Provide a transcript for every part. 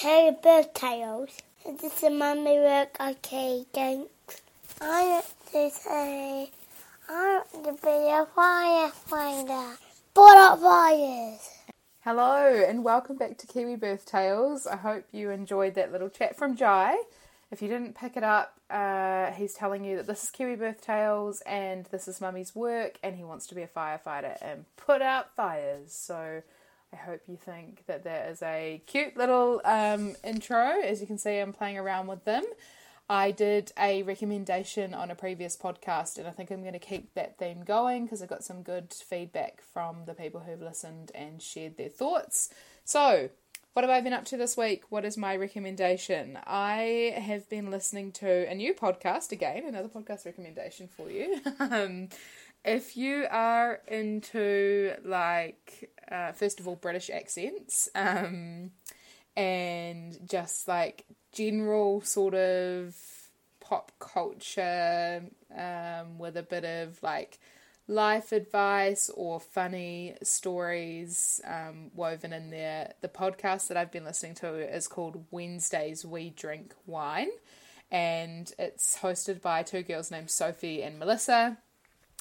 Terry Bird Tales. This is Mummy work. Okay, thanks. I want to say, I want to be a firefighter. Put out fires. Hello and welcome back to Kiwi Birth Tales. I hope you enjoyed that little chat from Jai. If you didn't pick it up, uh, he's telling you that this is Kiwi Birth Tales and this is Mummy's work, and he wants to be a firefighter and put out fires. So I hope you think that that is a cute little um, intro. As you can see, I'm playing around with them. I did a recommendation on a previous podcast, and I think I'm going to keep that theme going because I got some good feedback from the people who've listened and shared their thoughts. So, what have I been up to this week? What is my recommendation? I have been listening to a new podcast again, another podcast recommendation for you. if you are into, like, uh, first of all, British accents, um, and just like general sort of pop culture um, with a bit of like life advice or funny stories um, woven in there. The podcast that I've been listening to is called Wednesdays We Drink Wine, and it's hosted by two girls named Sophie and Melissa.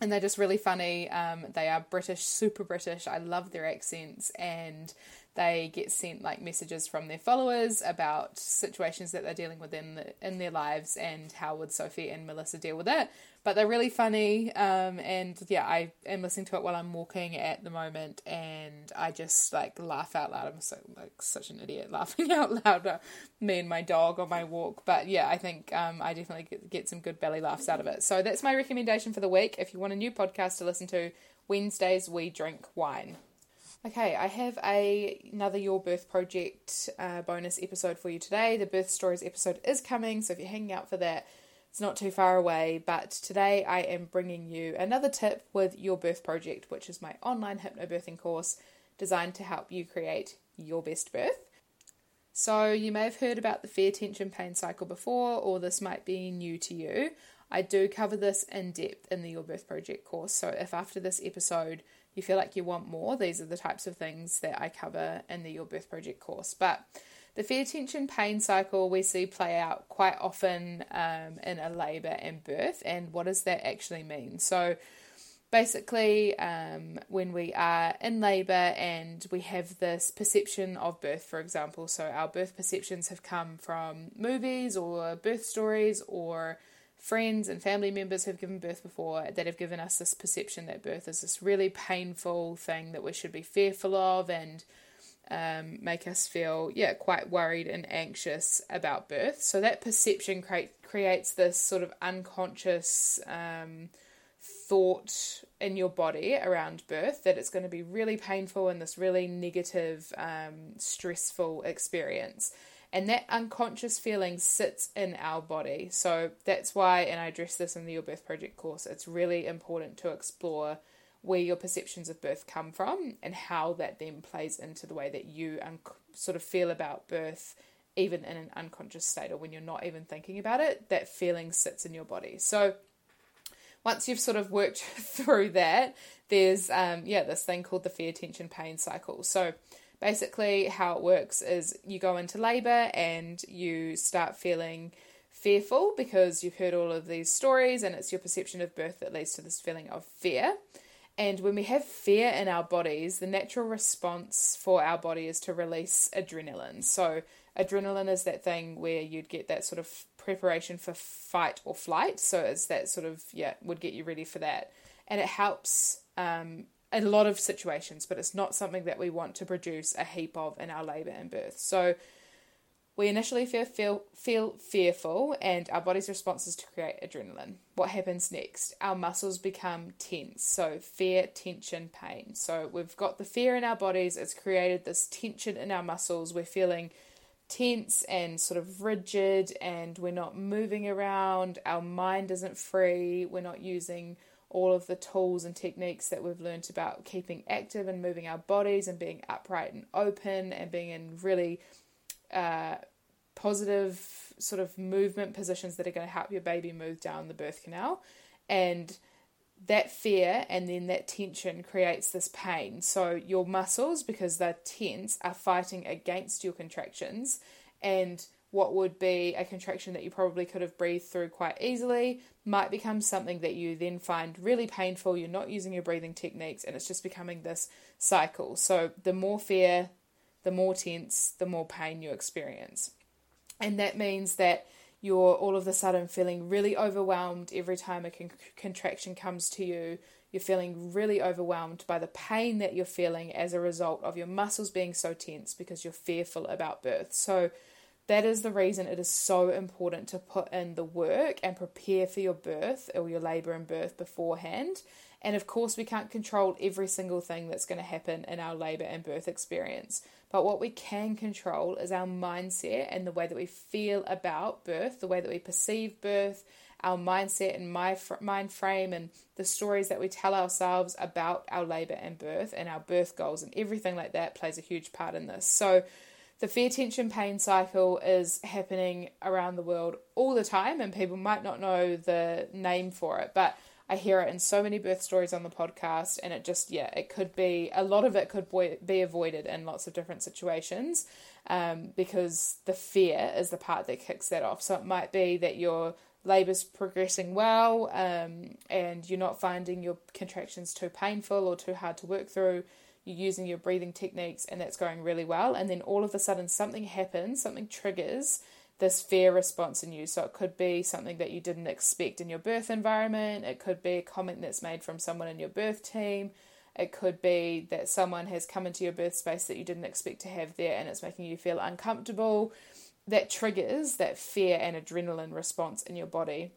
And they're just really funny. Um, they are British, super British. I love their accents, and they get sent like messages from their followers about situations that they're dealing with in, the, in their lives and how would Sophie and Melissa deal with it. But they're really funny, um, and yeah, I am listening to it while I'm walking at the moment, and I just like laugh out loud. I'm so like such an idiot laughing out loud. Me and my dog on my walk, but yeah, I think um, I definitely get, get some good belly laughs out of it. So that's my recommendation for the week. If you want a new podcast to listen to, Wednesdays we drink wine. Okay, I have a another Your Birth Project uh, bonus episode for you today. The Birth Stories episode is coming, so if you're hanging out for that, it's not too far away. But today I am bringing you another tip with Your Birth Project, which is my online hypnobirthing course designed to help you create your best birth. So, you may have heard about the fear, tension, pain cycle before, or this might be new to you. I do cover this in depth in the Your Birth Project course. So, if after this episode you feel like you want more, these are the types of things that I cover in the Your Birth Project course. But the fear, tension, pain cycle we see play out quite often um, in a labour and birth. And what does that actually mean? So, basically, um, when we are in labour and we have this perception of birth, for example, so our birth perceptions have come from movies or birth stories or friends and family members who've given birth before that have given us this perception that birth is this really painful thing that we should be fearful of and um, make us feel yeah quite worried and anxious about birth. So that perception create, creates this sort of unconscious um, thought in your body around birth that it's going to be really painful and this really negative um, stressful experience and that unconscious feeling sits in our body. So that's why, and I address this in the Your Birth Project course, it's really important to explore where your perceptions of birth come from and how that then plays into the way that you un- sort of feel about birth, even in an unconscious state or when you're not even thinking about it, that feeling sits in your body. So once you've sort of worked through that, there's um, yeah this thing called the fear, tension, pain cycle. So Basically, how it works is you go into labour and you start feeling fearful because you've heard all of these stories and it's your perception of birth that leads to this feeling of fear. And when we have fear in our bodies, the natural response for our body is to release adrenaline. So, adrenaline is that thing where you'd get that sort of preparation for fight or flight. So, it's that sort of, yeah, would get you ready for that. And it helps um, a lot of situations, but it's not something that we want to produce a heap of in our labour and birth. So, We initially feel, feel, feel fearful, and our body's response is to create adrenaline. What happens next? Our muscles become tense. So, fear, tension, pain. So, we've got the fear in our bodies, it's created this tension in our muscles. We're feeling tense and sort of rigid, and we're not moving around. Our mind isn't free. We're not using all of the tools and techniques that we've learned about keeping active and moving our bodies and being upright and open and being in really uh, positive sort of movement positions that are going to help your baby move down the birth canal. And that fear and then that tension creates this pain. So your muscles, because they're tense, are fighting against your contractions. And what would be a contraction that you probably could have breathed through quite easily might become something that you then find really painful. You're not using your breathing techniques, and it's just becoming this cycle. So, the more fear, the more tense, the more pain you experience. And that means that you're all of a sudden feeling really overwhelmed every time a con- contraction comes to you. You're feeling really overwhelmed by the pain that you're feeling as a result of your muscles being so tense because you're fearful about birth. So, that is the reason it is so important to put in the work and prepare for your birth or your labour and birth beforehand. And of course, we can't control every single thing that's going to happen in our labour and birth experience. But what we can control is our mindset and the way that we feel about birth, the way that we perceive birth, our mindset and my mind frame, and the stories that we tell ourselves about our labour and birth and our birth goals and everything like that plays a huge part in this. So, the fear tension pain cycle is happening around the world all the time, and people might not know the name for it, but I hear it in so many birth stories on the podcast, and it just, yeah, it could be a lot of it could be avoided in lots of different situations um, because the fear is the part that kicks that off. So it might be that your labour's progressing well um, and you're not finding your contractions too painful or too hard to work through you're using your breathing techniques and that's going really well and then all of a sudden something happens something triggers this fear response in you. So it could be something that you didn't expect in your birth environment it could be a comment that's made from someone in your birth team it could be that someone has come into your birth space that you didn't expect to have there and it's making you feel uncomfortable. That triggers that fear and adrenaline response in your body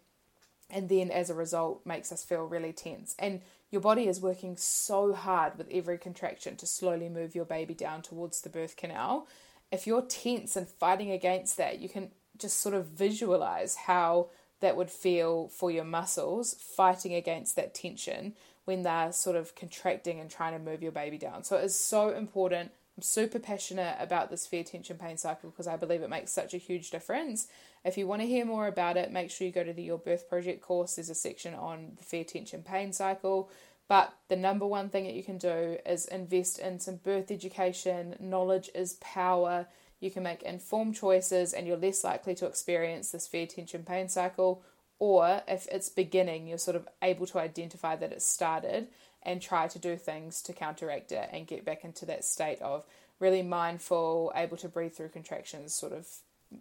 and then as a result makes us feel really tense and your body is working so hard with every contraction to slowly move your baby down towards the birth canal. If you're tense and fighting against that, you can just sort of visualize how that would feel for your muscles fighting against that tension when they're sort of contracting and trying to move your baby down. So it's so important. I'm super passionate about this fear tension pain cycle because I believe it makes such a huge difference. If you want to hear more about it, make sure you go to the Your Birth Project course. There's a section on the fear, tension, pain cycle. But the number one thing that you can do is invest in some birth education. Knowledge is power. You can make informed choices and you're less likely to experience this fear, tension, pain cycle. Or if it's beginning, you're sort of able to identify that it started and try to do things to counteract it and get back into that state of really mindful, able to breathe through contractions, sort of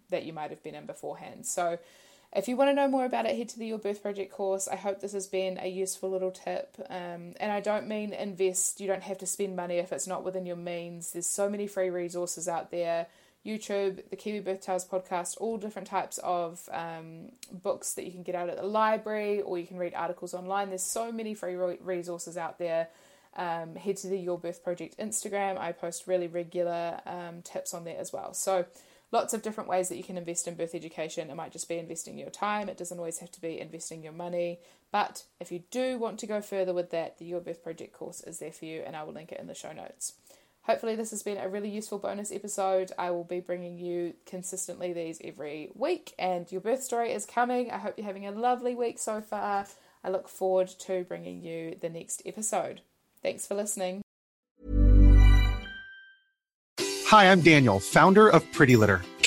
that you might have been in beforehand. So, if you want to know more about it, head to the Your Birth Project course. I hope this has been a useful little tip. Um, and I don't mean invest, you don't have to spend money if it's not within your means. There's so many free resources out there YouTube, the Kiwi Birth Tales podcast, all different types of um, books that you can get out at the library or you can read articles online. There's so many free resources out there. Um, head to the Your Birth Project Instagram. I post really regular um, tips on there as well. So, lots of different ways that you can invest in birth education. It might just be investing your time, it doesn't always have to be investing your money. But if you do want to go further with that, the Your Birth Project course is there for you, and I will link it in the show notes. Hopefully, this has been a really useful bonus episode. I will be bringing you consistently these every week, and your birth story is coming. I hope you're having a lovely week so far. I look forward to bringing you the next episode. Thanks for listening. Hi, I'm Daniel, founder of Pretty Litter.